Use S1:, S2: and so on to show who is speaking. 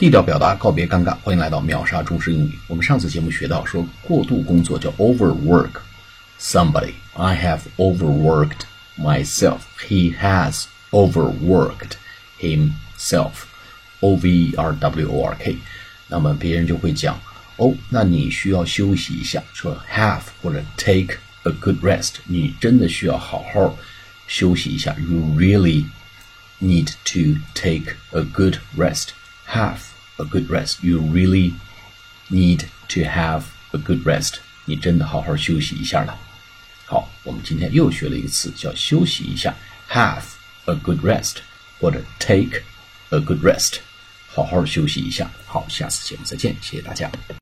S1: 地道表达，告别尴尬。欢迎来到秒杀中式英语。我们上次节目学到说，过度工作叫 overwork somebody. I have overworked myself. He has overworked himself. O V E R W O R K。那么别人就会讲，哦，那你需要休息一下，说 have 或者 take a good rest。你真的需要好好休息一下。You really need to take a good rest. Have a good rest. You really need to have a good rest. 你真的好好休息一下了。好，我们今天又学了一个词，叫休息一下，have a good rest 或者 take a good rest，好好休息一下。好，下次节目再见，谢谢大家。